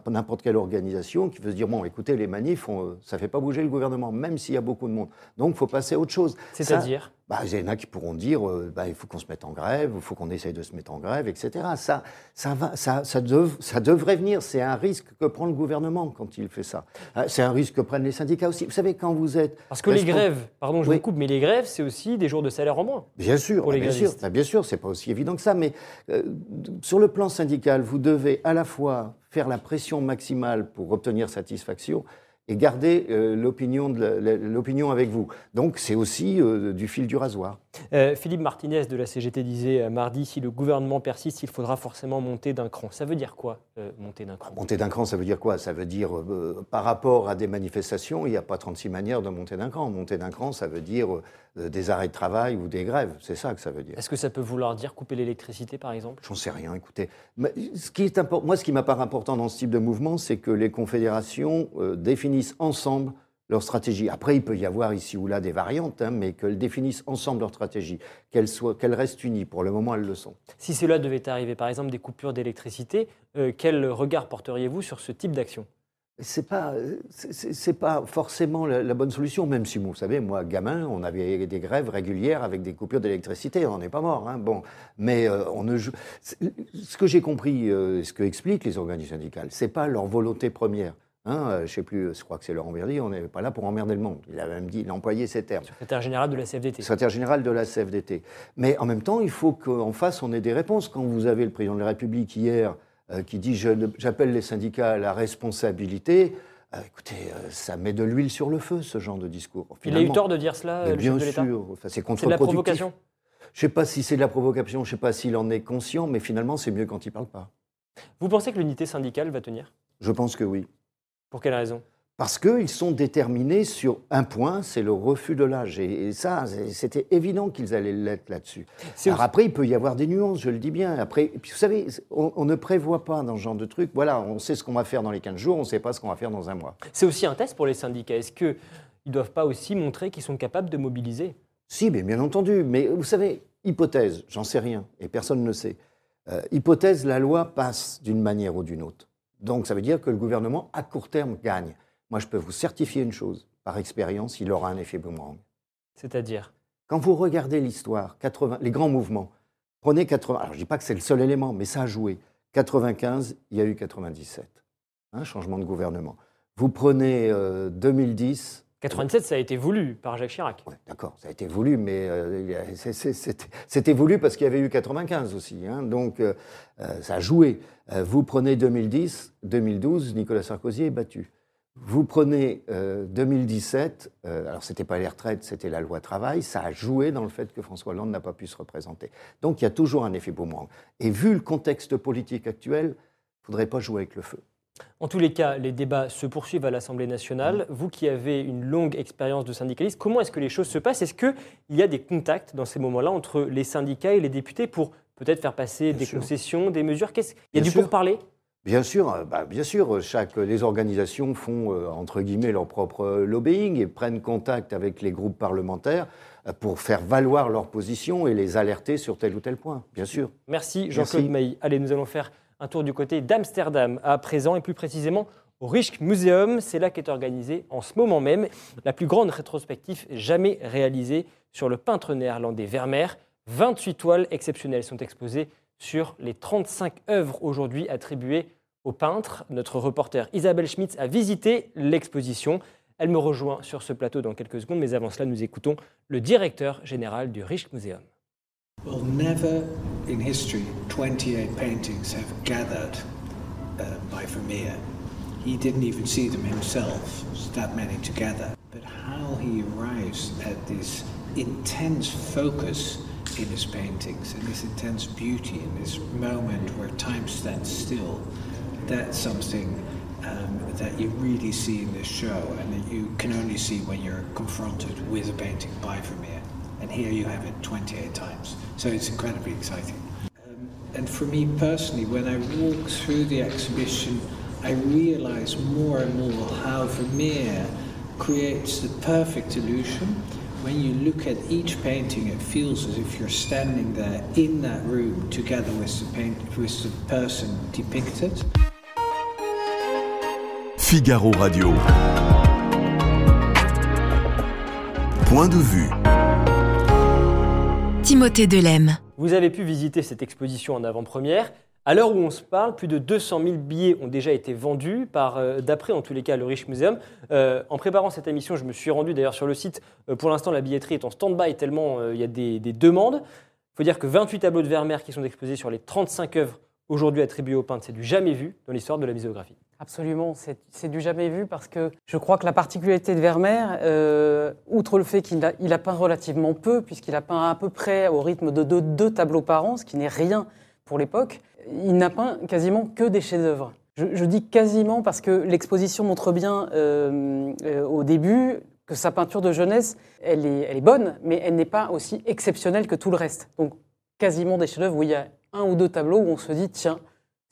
n'importe- quelle organisation, qui veut se dire bon, écoutez, les manifs, on, euh, ça ne fait pas bouger le gouvernement, même s'il y a beaucoup de monde. Donc, il faut passer à autre chose. Ça- C'est-à-dire bah, il y en a qui pourront dire euh, bah, il faut qu'on se mette en grève, il faut qu'on essaye de se mettre en grève, etc. Ça, ça, va, ça, ça, dev- ça devrait venir. C'est un risque que prend le gouvernement quand il fait ça. Euh, C'est un risque que prennent les syndicats aussi. Vous savez, quand vous êtes. Parce que les grèves, pardon, je Oui. vous coupe, mais les grèves, c'est aussi des jours de salaire en moins. Bien sûr, Pour les bien sûr, grévistes. bah, bien sûr, c'est pas aussi évident que ça, mais euh, sur le plan syndical, vous devez à la fois faire la pression maximale pour obtenir satisfaction et garder euh, l'opinion avec vous. Donc c'est aussi euh, du fil du rasoir. Euh, Philippe Martinez de la CGT disait euh, mardi si le gouvernement persiste, il faudra forcément monter d'un cran. Ça veut dire quoi, euh, monter d'un cran? Monter d'un cran, ça veut dire quoi? Ça veut dire, par rapport à des manifestations, il n'y a pas 36 manières de monter d'un cran. Monter d'un cran, ça veut dire des arrêts de travail ou des grèves. C'est ça que ça veut dire. Est-ce que ça peut vouloir dire couper l'électricité, par exemple? J'en sais rien, écoutez. Mais ce qui est impor- moi, ce qui m'apparaît important dans ce type de mouvement, c'est que les confédérations définissent ensemble leur stratégie. Après, il peut y avoir ici ou là des variantes, hein, mais qu'elles définissent ensemble leur stratégie, qu'elles qu'elles restent unies. Pour le moment, elles le sont. Si cela devait arriver, par exemple, des coupures d'électricité, euh, quel regard porteriez-vous sur ce type d'action? C'est pas, c'est- pas forcément la, la bonne solution, même si, vous savez, moi, gamin, on avait des grèves régulières avec des coupures d'électricité, on n'en est pas mort. Hein, bon, mais euh, on ne Ce que j'ai compris, euh, ce que expliquent les organisations syndicales, c'est pas leur volonté première. Hein, euh, je sais plus, je crois que c'est Laurent Verdi, on n'est pas là pour emmerder le monde. Il a même dit, il a employé ces termes Secrétaire général de la CFDT. secrétaire général de la CFDT. Mais en même temps, il faut qu'en face, on ait des réponses. Quand vous avez le président de la République hier euh, qui dit ne- j'appelle les syndicats à la responsabilité, euh, écoutez, euh, ça met de l'huile sur le feu, ce genre de discours. Il a eu tort de dire cela, le bien chef de sûr, enfin, c'est C'est de la provocation Je ne sais pas si c'est de la provocation, je ne sais pas s'il en est conscient, mais finalement, c'est mieux quand il ne parle pas. Vous pensez que l'unité syndicale va tenir? Je pense que oui. Pour quelle raison? Parce qu'ils sont déterminés sur un point, c'est le refus de l'âge. Et, ça, c'était évident qu'ils allaient l'être là-dessus. Alors après, il peut y avoir des nuances, je le dis bien. Après, et puis vous savez, on, on ne prévoit pas dans ce genre de truc. Voilà, on sait ce qu'on va faire dans les 15 jours, on ne sait pas ce qu'on va faire dans un mois. C'est aussi un test pour les syndicats. Est-ce qu'ils ne doivent pas aussi montrer qu'ils sont capables de mobiliser? Si, mais bien entendu. Mais vous savez, hypothèse, j'en sais rien, et personne ne sait. Euh, hypothèse, la loi passe d'une manière ou d'une autre. Donc ça veut dire que le gouvernement, à court terme, gagne. Moi, je peux vous certifier une chose, par expérience, il aura un effet boomerang. C'est-à-dire? Quand vous regardez l'histoire, 80 les grands mouvements, prenez 80, alors je ne dis pas que c'est le seul élément, mais ça a joué. 95, il y a eu 97, un changement de gouvernement. Vous prenez euh, 2010, 97, ça a été voulu par Jacques Chirac. d'accord, ça a été voulu, mais euh, c'était voulu parce qu'il y avait eu 95 aussi, hein, donc euh, euh, ça a joué. Vous prenez 2010, 2012, Nicolas Sarkozy est battu. Vous prenez euh, 2017, euh, alors c'était pas les retraites, c'était la loi travail, ça a joué dans le fait que François Hollande n'a pas pu se représenter. Donc il y a toujours un effet boomerang. Et vu le contexte politique actuel, il ne faudrait pas jouer avec le feu. En tous les cas, les débats se poursuivent à l'Assemblée nationale. Vous qui avez une longue expérience de syndicaliste, comment est-ce que les choses se passent? Est-ce qu'il y a des contacts dans ces moments-là entre les syndicats et les députés pour peut-être faire passer Bien des sûr. concessions, des mesures? Il y a Bien du pourparler? Bien sûr, euh, bah, bien sûr, chaque, les organisations font euh, entre guillemets leur propre euh, lobbying et prennent contact avec les groupes parlementaires euh, pour faire valoir leur position et les alerter sur tel ou tel point. Bien sûr. Merci Jean-Claude. Mailly. Allez, nous allons faire un tour du côté d'Amsterdam à présent et plus précisément au Rijksmuseum. C'est là qu'est organisée en ce moment même la plus grande rétrospective jamais réalisée sur le peintre néerlandais Vermeer. 28 toiles exceptionnelles sont exposées sur les 35 œuvres aujourd'hui attribuées au peintre. Notre reporter Isabelle Schmitz a visité l'exposition. Elle me rejoint sur ce plateau dans quelques secondes, mais avant cela, nous écoutons le directeur général du Rijksmuseum. Well, in history 28 paintings have gathered uh, by Vermeer. He didn't even see them himself, that many together. But how he arrives at this intense focus in his paintings and this intense beauty in this moment where time stands still, that's something um, that you really see in this show and that you can only see when you're confronted with a painting by Vermeer. And here you have it 28 times. So it's incredibly exciting. Um, and for me personally, when I walk through the exhibition, I realize more and more how Vermeer creates the perfect illusion. When you look at each painting, it feels as if you're standing there in that room together with the, paint, with the person depicted. Figaro Radio. Point de vue. Timothée Delem. Vous avez pu visiter cette exposition en avant-première. À l'heure où on se parle, plus de 200 000 billets ont déjà été vendus, par, euh, d'après en tous les cas le Rijksmuseum. Euh, en préparant cette émission, je me suis rendu d'ailleurs sur le site. Euh, pour l'instant, la billetterie est en stand-by tellement il y a des, des demandes. Il faut dire que 28 tableaux de Vermeer qui sont exposés sur les 35 œuvres aujourd'hui attribuées au peintre, c'est du jamais vu dans l'histoire de la muséographie. Absolument, c'est du jamais vu parce que je crois que la particularité de Vermeer, euh, outre le fait qu'il a, peint relativement peu, puisqu'il a peint à peu près au rythme de deux, tableaux par an, ce qui n'est rien pour l'époque, il n'a peint quasiment que des chefs-d'œuvre. Je, je dis quasiment parce que l'exposition montre bien euh, euh, au début que sa peinture de jeunesse, elle est, elle est bonne, mais elle n'est pas aussi exceptionnelle que tout le reste. Donc quasiment des chefs-d'œuvre où il y a un ou deux tableaux où on se dit tiens,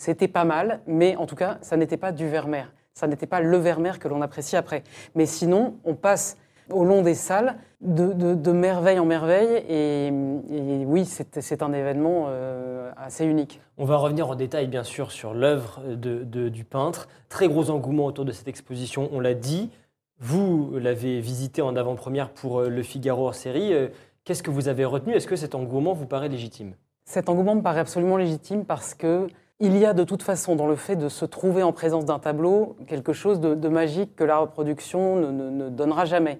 c'était pas mal, mais en tout cas, ça n'était pas du Vermeer. Ça n'était pas le Vermeer que l'on apprécie après. Mais sinon, on passe au long des salles de, de- de merveille en merveille. Et, et oui, c'est un événement euh, assez unique. On va revenir en détail, bien sûr, sur l'œuvre de- du peintre. Très gros engouement autour de cette exposition, on l'a dit. Vous l'avez visité en avant-première pour euh, Le Figaro hors série. Euh, Qu'est-ce que vous avez retenu? Est-ce que cet engouement vous paraît légitime? Cet engouement me paraît absolument légitime parce que il y a de toute façon dans le fait de se trouver en présence d'un tableau quelque chose de, magique que la reproduction ne, ne- ne donnera jamais.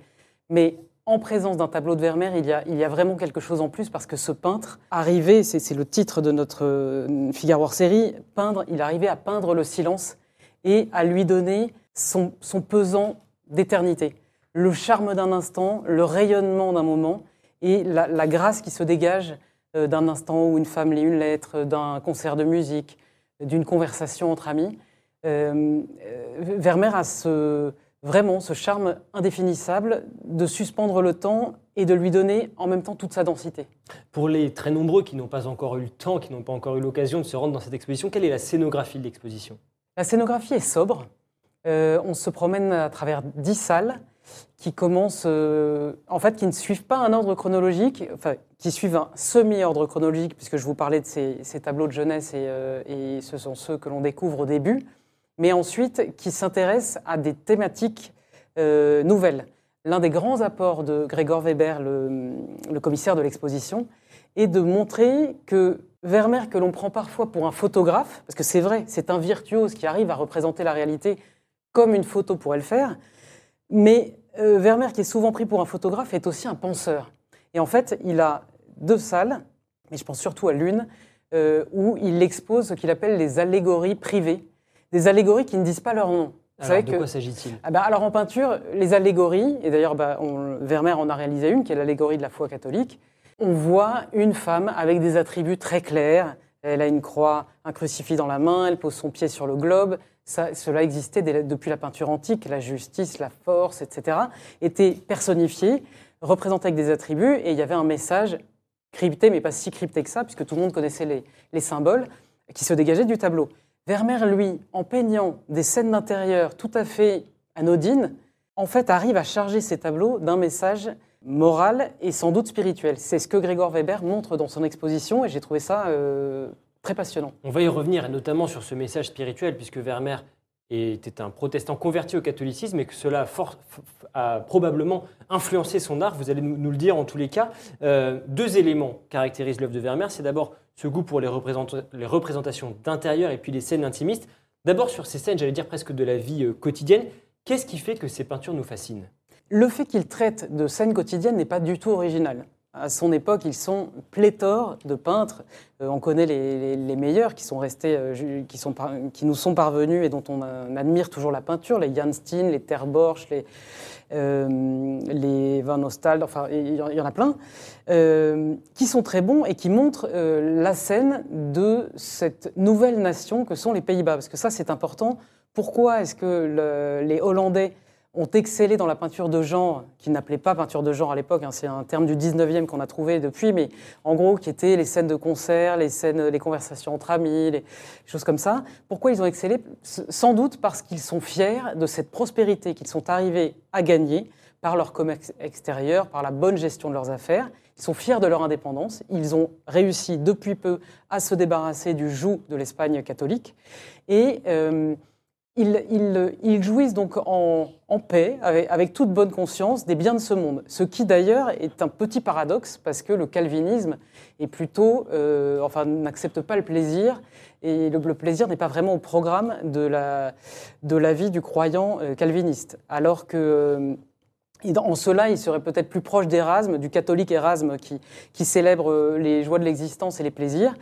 Mais en présence d'un tableau de Vermeer, il y, a, vraiment quelque chose en plus parce que ce peintre arrivait, c'est le titre de notre euh, Figaro série, peindre, il arrivait à peindre le silence et à lui donner son, son pesant d'éternité. Le charme d'un instant, le rayonnement d'un moment et la, la grâce qui se dégage euh, d'un instant où une femme lit une lettre, d'un concert de musique, d'une conversation entre amis. Euh, euh, Vermeer a ce, vraiment ce charme indéfinissable de suspendre le temps et de lui donner en même temps toute sa densité. Pour les très nombreux qui n'ont pas encore eu le temps, qui n'ont pas encore eu l'occasion de se rendre dans cette exposition, quelle est la scénographie de l'exposition? La scénographie est sobre. Euh, on se promène à travers dix salles qui commencent, euh, en fait, qui ne suivent pas un ordre chronologique, enfin, qui suivent un semi-ordre chronologique, puisque je vous parlais de ces, tableaux de jeunesse et, euh, et ce sont ceux que l'on découvre au début, mais ensuite qui s'intéressent à des thématiques euh, nouvelles. L'un des grands apports de Gregor Weber, le commissaire de l'exposition, est de montrer que Vermeer, que l'on prend parfois pour un photographe, parce que c'est vrai, c'est un virtuose qui arrive à représenter la réalité comme une photo pourrait le faire, mais euh, Vermeer, qui est souvent pris pour un photographe, est aussi un penseur. Et en fait, il a deux salles, mais je pense surtout à l'une, euh, où il expose ce qu'il appelle les allégories privées, des allégories qui ne disent pas leur nom. Vous Alors, savez de que- quoi s'agit-il? Ah bah, alors en peinture, les allégories, et d'ailleurs bah, on- Vermeer en a réalisé une, qui est l'allégorie de la foi catholique, on voit une femme avec des attributs très clairs. Elle a une croix, un crucifix dans la main, elle pose son pied sur le globe. Cela existait depuis la peinture antique, la justice, la force, etc. étaient personnifiés, représentés avec des attributs, et il y avait un message crypté, mais pas si crypté que ça, puisque tout le monde connaissait les, les symboles qui se dégageaient du tableau. Vermeer, lui, en peignant des scènes d'intérieur tout à fait anodines, en fait, arrive à charger ses tableaux d'un message moral et sans doute spirituel. C'est ce que Gregor Weber montre dans son exposition, et j'ai trouvé ça euh, très passionnant. On va y revenir, notamment sur ce message spirituel, puisque Vermeer était un protestant converti au catholicisme et que cela a, probablement influencé son art, vous allez nous, le dire en tous les cas. Euh, deux éléments caractérisent l'œuvre de Vermeer, c'est d'abord ce goût pour les, les représentations d'intérieur et puis les scènes intimistes. D'abord sur ces scènes, j'allais dire presque de la vie euh, quotidienne, qu'est-ce qui fait que ces peintures nous fascinent? Le fait qu'il traite de scènes quotidiennes n'est pas du tout original. À son époque, ils sont pléthore de peintres. Euh, on connaît les, meilleurs qui, sont restés, euh, qui, nous sont parvenus et dont on, euh, admire toujours la peinture, les Jan Steen, les Ter Borch, les, euh, Van Ostald, enfin, il y, en- a plein, qui sont très bons et qui montrent la scène de cette nouvelle nation que sont les Pays-Bas. Parce que ça, c'est important. Pourquoi est-ce que le- les Hollandais ont excellé dans la peinture de genre, qu'ils n'appelaient pas peinture de genre à l'époque, hein, c'est un terme du 19e qu'on a trouvé depuis, mais en gros, qui étaient les scènes de concert, les scènes, les conversations entre amis, les choses comme ça. Pourquoi ils ont excellé? Sans doute parce qu'ils sont fiers de cette prospérité qu'ils sont arrivés à gagner par leur commerce extérieur, par la bonne gestion de leurs affaires. Ils sont fiers de leur indépendance. Ils ont réussi depuis peu à se débarrasser du joug de l'Espagne catholique. Et euh, ils, jouissent donc en, paix, avec, toute bonne conscience, des biens de ce monde. Ce qui d'ailleurs est un petit paradoxe, parce que le calvinisme est plutôt, euh, enfin, n'accepte pas le plaisir, et le, plaisir n'est pas vraiment au programme de la, de la vie du croyant euh, calviniste. Alors que. En cela, il serait peut-être plus proche d'Erasme, du catholique Erasme qui, célèbre euh, les joies de l'existence et les plaisirs.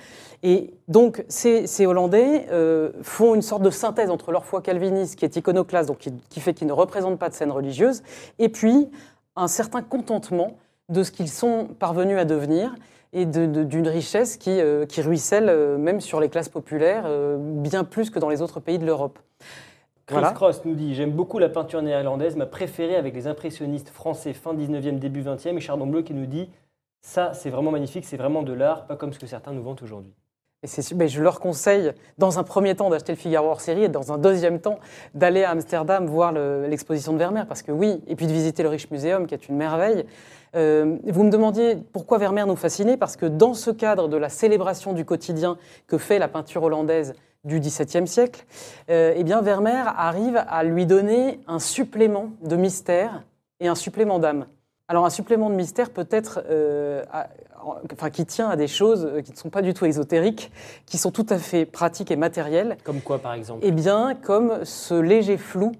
Et donc, ces, Hollandais euh, font une sorte de synthèse entre leur foi calviniste, qui est iconoclaste, donc qui, fait qu'ils ne représentent pas de scène religieuse, et puis un certain contentement de ce qu'ils sont parvenus à devenir et d'une richesse qui, euh, ruisselle même sur les classes populaires, bien plus que dans les autres pays de l'Europe. Chris Voilà. Cross nous dit J'aime beaucoup la peinture néerlandaise, ma préférée avec les impressionnistes français fin 19e, début 20e. Et Chardon Bleu qui nous dit Ça, c'est vraiment magnifique, c'est vraiment de l'art, pas comme ce que certains nous vantent aujourd'hui. Et c'est su- mais je leur conseille, dans un premier temps, d'acheter le Figaro hors série et dans un deuxième temps, d'aller à Amsterdam voir le- l'exposition de Vermeer. Parce que oui, et puis de visiter le Rich Museum, qui est une merveille. Euh, vous me demandiez pourquoi Vermeer nous fascinait, parce que dans ce cadre de la célébration du quotidien que fait la peinture hollandaise du XVIIe siècle, euh, eh bien Vermeer arrive à lui donner un supplément de mystère et un supplément d'âme. Alors un supplément de mystère peut-être euh, enfin, qui tient à des choses euh, qui ne sont pas du tout ésotériques, qui sont tout à fait pratiques et matérielles, Comme quoi, par exemple? Et bien comme ce léger flou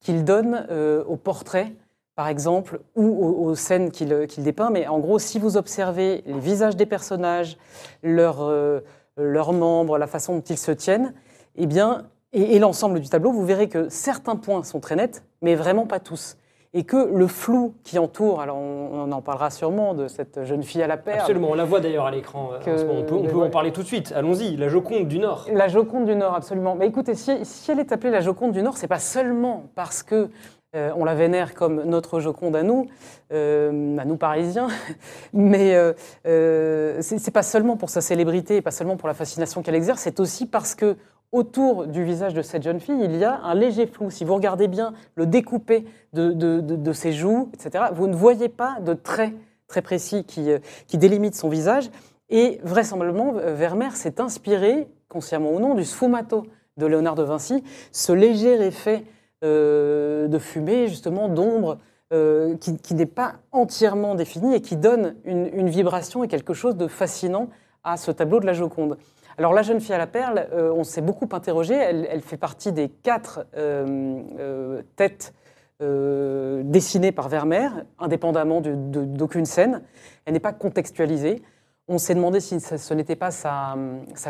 qu'il donne euh, aux portraits, par exemple, ou aux, aux scènes qu'il qu'il dépeint. Mais en gros, si vous observez les visages des personnages, leurs euh, leurs membres, la façon dont ils se tiennent, eh bien, et, et l'ensemble du tableau, vous verrez que certains points sont très nets, mais vraiment pas tous. Et que le flou qui entoure, alors on, on en parlera sûrement de cette jeune fille à la perle, Absolument, on la voit d'ailleurs à l'écran. euh. On peut, on peut en parler tout de suite. Allons-y, la Joconde du Nord. La Joconde du Nord, absolument. Mais écoutez, si, si elle est appelée la Joconde du Nord, c'est pas seulement parce que euh, on la vénère comme notre Joconde à nous, euh, à nous Parisiens, mais euh, euh, c'est pas seulement pour sa célébrité, pas seulement pour la fascination qu'elle exerce, c'est aussi parce que autour du visage de cette jeune fille, il y a un léger flou. Si vous regardez bien le découpé de, ses joues, etc., vous ne voyez pas de traits très précis qui, qui délimitent son visage. Et vraisemblablement, Vermeer s'est inspiré, consciemment ou non, du sfumato de Léonard de Vinci, ce léger effet de fumée, justement, d'ombre, euh, qui, n'est pas entièrement défini et qui donne une, vibration et quelque chose de fascinant à ce tableau de la Joconde. Alors la jeune fille à la perle, euh, on s'est beaucoup interrogé, elle, fait partie des quatre euh, euh, têtes euh, dessinées par Vermeer, indépendamment d'aucune scène. Elle n'est pas contextualisée. On s'est demandé si ce n'était pas sa,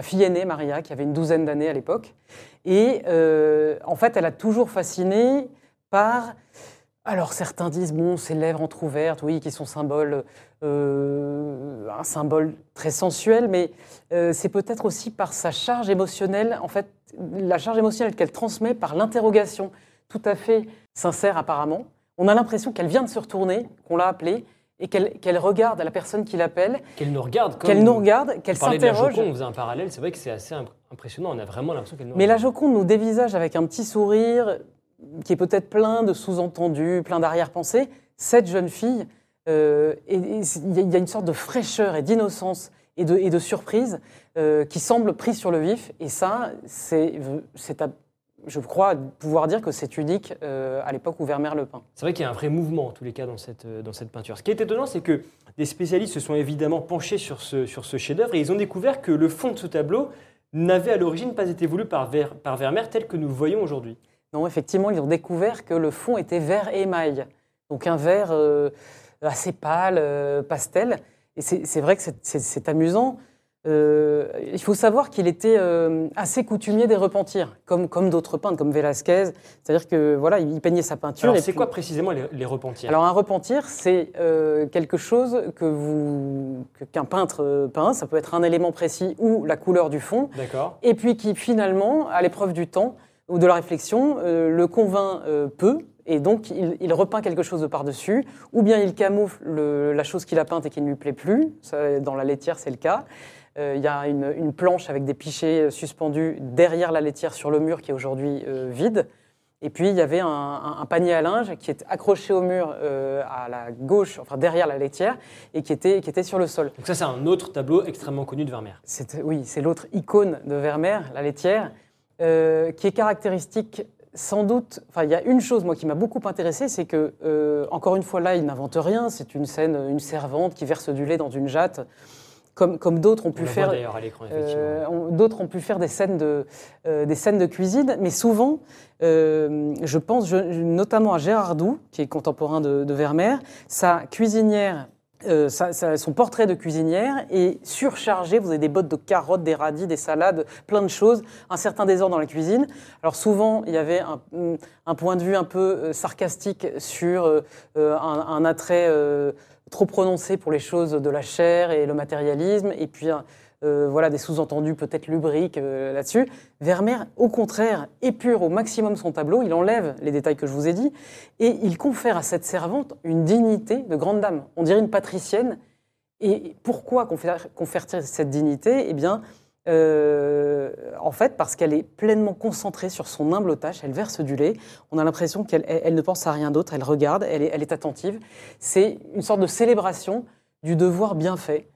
fille aînée, Maria, qui avait une douzaine d'années à l'époque. Et euh, en fait, elle a toujours fasciné par... Alors certains disent, bon, ses lèvres entrouvertes, oui, qui sont symbole, euh, un symbole très sensuel, mais euh, c'est peut-être aussi par sa charge émotionnelle, en fait, la charge émotionnelle qu'elle transmet par l'interrogation, tout à fait sincère apparemment. On a l'impression qu'elle vient de se retourner, qu'on l'a appelée, et qu'elle qu'elle regarde la personne qui l'appelle, Qu'elle nous regarde qu'elle nous regarde, qu'elle s'interroge. On faisait un parallèle, c'est vrai que c'est assez imp- impressionnant. On a vraiment l'impression qu'elle nous Mais la. Joconde nous dévisage avec un petit sourire qui est peut-être plein de sous-entendus, plein d'arrière-pensées. Cette jeune fille, euh, il y a- il y a une sorte de fraîcheur et d'innocence et de, et de surprise euh, qui semble prise sur le vif. Et ça, c'est je crois pouvoir dire que c'est unique euh, à l'époque où Vermeer le peint. C'est vrai qu'il y a un vrai mouvement, en tous les cas, dans cette, euh, dans cette peinture. Ce qui est étonnant, c'est que des spécialistes se sont évidemment penchés sur ce, sur ce chef-d'œuvre et ils ont découvert que le fond de ce tableau n'avait à l'origine pas été voulu par, Ver- par Vermeer tel que nous le voyons aujourd'hui. Non, effectivement, ils ont découvert que le fond était vert émail, donc un vert euh, assez pâle, euh, pastel. Et c'est vrai que c'est amusant. Euh, il faut savoir qu'il était euh, assez coutumier des repentirs, comme, comme d'autres peintres, comme Velázquez. C'est-à-dire que voilà, il peignait sa peinture. Alors, et c'est puis- quoi précisément les, les repentirs Alors un repentir, c'est euh, quelque chose que vous qu'un peintre peint. Ça peut être un élément précis ou la couleur du fond, D'accord. et puis qui finalement, à l'épreuve du temps ou de la réflexion, le convainc peu. Et donc, il, il repeint quelque chose de par-dessus, ou bien il camoufle le- la chose qu'il a peinte et qui ne lui plaît plus. Ça, dans la laitière, c'est le cas. Euh, Il y a une, une planche avec des pichets suspendus derrière la laitière sur le mur qui est aujourd'hui euh, vide. Et puis, il y avait un, un- un panier à linge qui est accroché au mur euh, à la gauche, enfin derrière la laitière, et qui était, qui était sur le sol. Donc ça, c'est un autre tableau extrêmement connu de Vermeer. Oui, c'est l'autre icône de Vermeer, la laitière, euh, qui est caractéristique sans doute. Enfin, il y a une chose, moi, qui m'a beaucoup intéressé, c'est que, euh, encore une fois, là, il n'invente rien. C'est une scène, une servante qui verse du lait dans une jatte, comme, comme d'autres ont On pu faire. Euh, on- D'autres ont pu faire des scènes de, euh, des scènes de cuisine, mais souvent, euh, je pense je- notamment à Gérard Doux, qui est contemporain de, de Vermeer, sa cuisinière. euh, son portrait de cuisinière est surchargé. Vous avez des bottes de carottes, des radis, des salades, plein de choses, un certain désordre dans la cuisine. Alors souvent, il y avait un, un point de vue un peu sarcastique sur euh, un, un attrait euh, trop prononcé pour les choses de la chair et le matérialisme, et puis un- euh, voilà, des sous-entendus peut-être lubriques euh, là-dessus. Vermeer, au contraire, épure au maximum son tableau, il enlève les détails que je vous ai dit, et il confère à cette servante une dignité de grande dame. On dirait une patricienne. Et pourquoi confère- confère-t-il cette dignité? Eh bien, euh, en fait, parce qu'elle est pleinement concentrée sur son humble tâche, elle verse du lait, on a l'impression qu'elle elle- elle ne pense à rien d'autre, elle regarde, elle est, attentive. C'est une sorte de célébration du devoir bien fait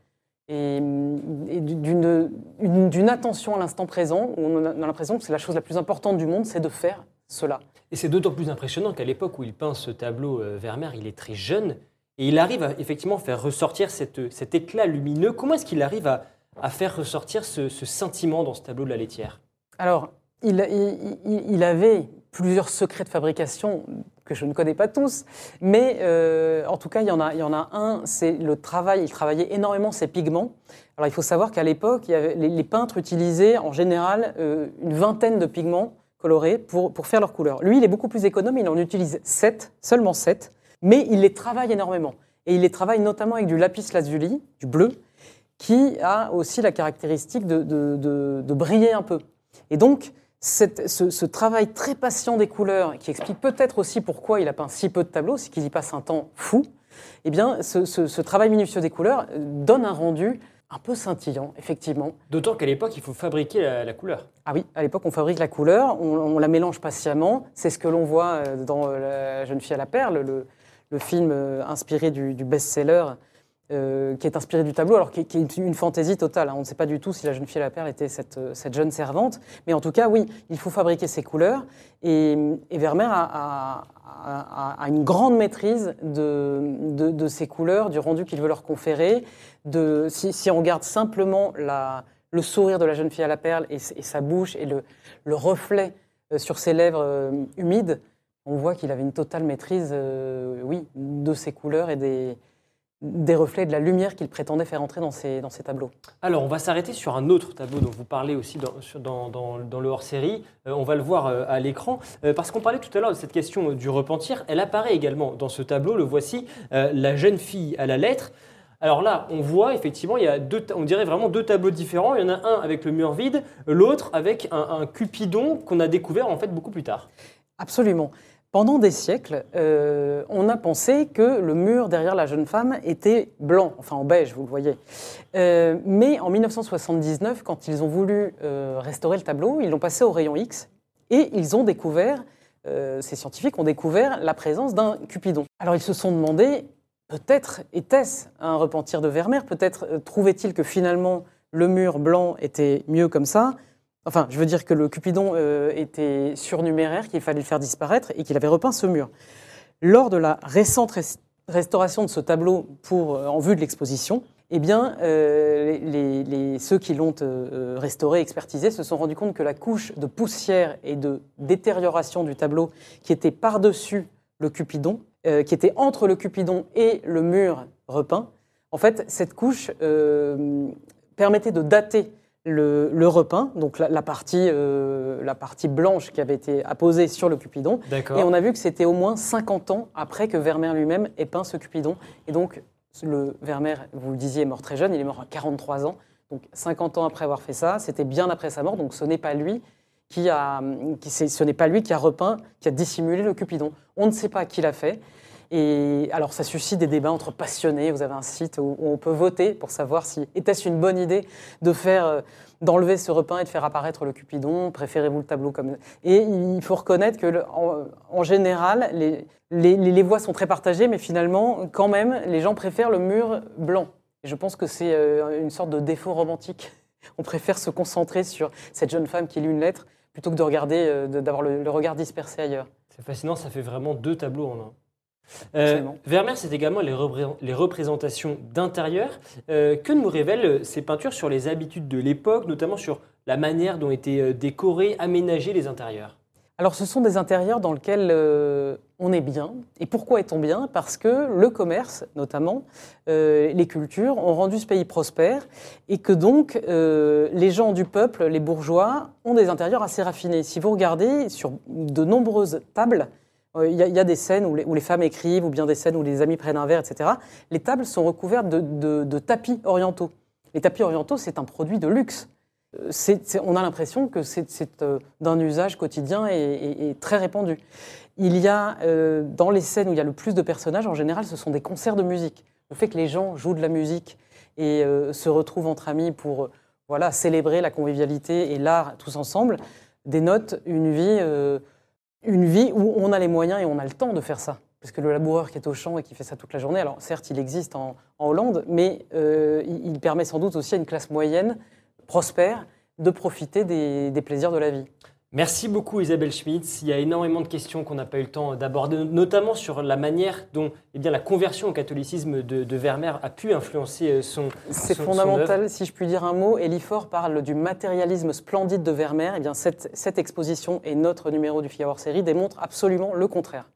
et, d'une une- d'une attention à l'instant présent, où on a on a l'impression que c'est la chose la plus importante du monde, c'est de faire cela. Et c'est d'autant plus impressionnant qu'à l'époque où il peint ce tableau, euh, Vermeer, il est très jeune et il arrive à effectivement faire ressortir cet éclat lumineux. Comment est-ce qu'il arrive à, à faire ressortir ce, sentiment dans ce tableau de la laitière Alors, il, avait plusieurs secrets de fabrication que je ne connais pas tous, mais euh, en tout cas, il y en a, un, c'est le travail. Il travaillait énormément ses pigments. Alors, il faut savoir qu'à l'époque, les, peintres utilisaient en général euh, une vingtaine de pigments colorés pour, pour faire leur couleur. Lui, il est beaucoup plus économe, il en utilise 7, seulement 7, mais il les travaille énormément. Et il les travaille notamment avec du lapis lazuli, du bleu, qui a aussi la caractéristique de, de- de- de briller un peu. Et donc, cette- ce, ce travail très patient des couleurs, qui explique peut-être aussi pourquoi il a peint si peu de tableaux, c'est qu'il y passe un temps fou, eh bien, ce, ce- ce travail minutieux des couleurs euh, donne un rendu un peu scintillant, effectivement. D'autant qu'à l'époque, il faut fabriquer la, la couleur. Ah oui, à l'époque, on fabrique la couleur, on, on la mélange patiemment. C'est ce que l'on voit euh, dans euh, La jeune fille à la perle, le, le film inspiré du, du best-seller, euh, qui est inspiré du tableau, alors qui, est une fantaisie totale. hein. On ne sait pas du tout si la jeune fille à la perle était cette, euh, cette jeune servante. Mais en tout cas, oui, il faut fabriquer ces couleurs. Et, Vermeer a, a- une grande maîtrise de, de, ces couleurs, du rendu qu'il veut leur conférer. De, si, on regarde simplement la, le sourire de la jeune fille à la perle et, sa bouche et le, le reflet euh, sur ses lèvres humides, on voit qu'il avait une totale maîtrise, oui, de ses couleurs et des, des reflets de la lumière qu'il prétendait faire entrer dans ses, dans ses tableaux. Alors, on va s'arrêter sur un autre tableau dont vous parlez aussi dans, sur- dans- dans- dans le hors-série. Euh, on va le voir euh, à l'écran. Euh, parce qu'on parlait tout à l'heure de cette question du repentir. Elle apparaît également dans ce tableau. Le voici, la jeune fille à la lettre. Alors là, on voit effectivement, il y a deux, on dirait vraiment deux tableaux différents. Il y en a un avec le mur vide, l'autre avec un, un Cupidon qu'on a découvert en fait beaucoup plus tard. Absolument. Pendant des siècles, euh, on a pensé que le mur derrière la jeune femme était blanc, enfin en beige, vous le voyez. Euh, mais en 1979, quand ils ont voulu euh, restaurer le tableau, ils l'ont passé au rayon X et ils ont découvert, ces scientifiques ont découvert la présence d'un Cupidon. Alors ils se sont demandé, peut-être était-ce un repentir de Vermeer, peut-être trouvait-il que finalement le mur blanc était mieux comme ça? Enfin, je veux dire que le Cupidon euh, était surnuméraire, qu'il fallait le faire disparaître et qu'il avait repeint ce mur. Lors de la récente res- restauration de ce tableau pour, euh, en vue de l'exposition, eh bien, euh, ceux qui l'ont restauré, expertisé, se sont rendus compte que la couche de poussière et de détérioration du tableau qui était par-dessus le Cupidon, qui était entre le Cupidon et le mur repeint, en fait, cette couche permettait de dater le, le repeint, donc la, la partie, euh, la partie blanche qui avait été apposée sur le Cupidon, et on a vu que c'était au moins 50 ans après que Vermeer lui-même ait peint ce Cupidon. Et donc, le Vermeer, vous le disiez, est mort très jeune, il est mort à 43 ans. Donc, 50 ans après avoir fait ça, c'était bien après sa mort, donc ce n'est pas lui qui a, qui, ce n'est pas lui qui a repeint, qui a dissimulé le Cupidon. On ne sait pas qui l'a fait. Et alors, ça suscite des débats entre passionnés. Vous avez un site où, on peut voter pour savoir si était-ce une bonne idée de faire, euh, d'enlever ce repeint et de faire apparaître le Cupidon. Préférez-vous le tableau comme Et il faut reconnaître que, en, général, les, voix sont très partagées, mais finalement, quand même, les gens préfèrent le mur blanc. Et je pense que c'est euh, une sorte de défaut romantique. On préfère se concentrer sur cette jeune femme qui lit une lettre plutôt que de regarder, euh, d'avoir le regard dispersé ailleurs. C'est fascinant, ça fait vraiment deux tableaux en un. Euh. Vermeer, c'est également les, repré- les représentations d'intérieur. Euh, que nous révèlent euh, ces peintures sur les habitudes de l'époque, notamment sur la manière dont étaient décorés, aménagés les intérieurs? Alors, ce sont des intérieurs dans lesquels euh, on est bien. Et pourquoi est-on bien? Parce que le commerce, notamment, les cultures, ont rendu ce pays prospère et que donc les gens du peuple, les bourgeois, ont des intérieurs assez raffinés. Si vous regardez sur de nombreuses tables, il y, a- il y a des scènes où les, femmes écrivent ou bien des scènes où les amis prennent un verre, etc. Les tables sont recouvertes de, tapis orientaux. Les tapis orientaux, c'est un produit de luxe. Euh, on a l'impression que c'est euh, d'un usage quotidien et, très répandu. Il y a, euh, dans les scènes où il y a le plus de personnages, en général, ce sont des concerts de musique. Le fait que les gens jouent de la musique et euh, se retrouvent entre amis pour euh, voilà, célébrer la convivialité et l'art tous ensemble dénote une vie, euh, une vie où on a les moyens et on a le temps de faire ça. Parce que le laboureur qui est au champ et qui fait ça toute la journée, alors certes, il existe en, Hollande, mais euh, il, permet sans doute aussi à une classe moyenne prospère de profiter des plaisirs de la vie. Merci beaucoup Isabelle Schmitz. Il y a énormément de questions qu'on n'a pas eu le temps d'aborder, notamment sur la manière dont eh bien, la conversion au catholicisme de, de Vermeer a pu influencer euh, son C'est son fondamental, si je puis dire un mot. Elifort parle du matérialisme splendide de Vermeer. Eh bien, cette, cette exposition et notre numéro du Figaro série démontrent absolument le contraire.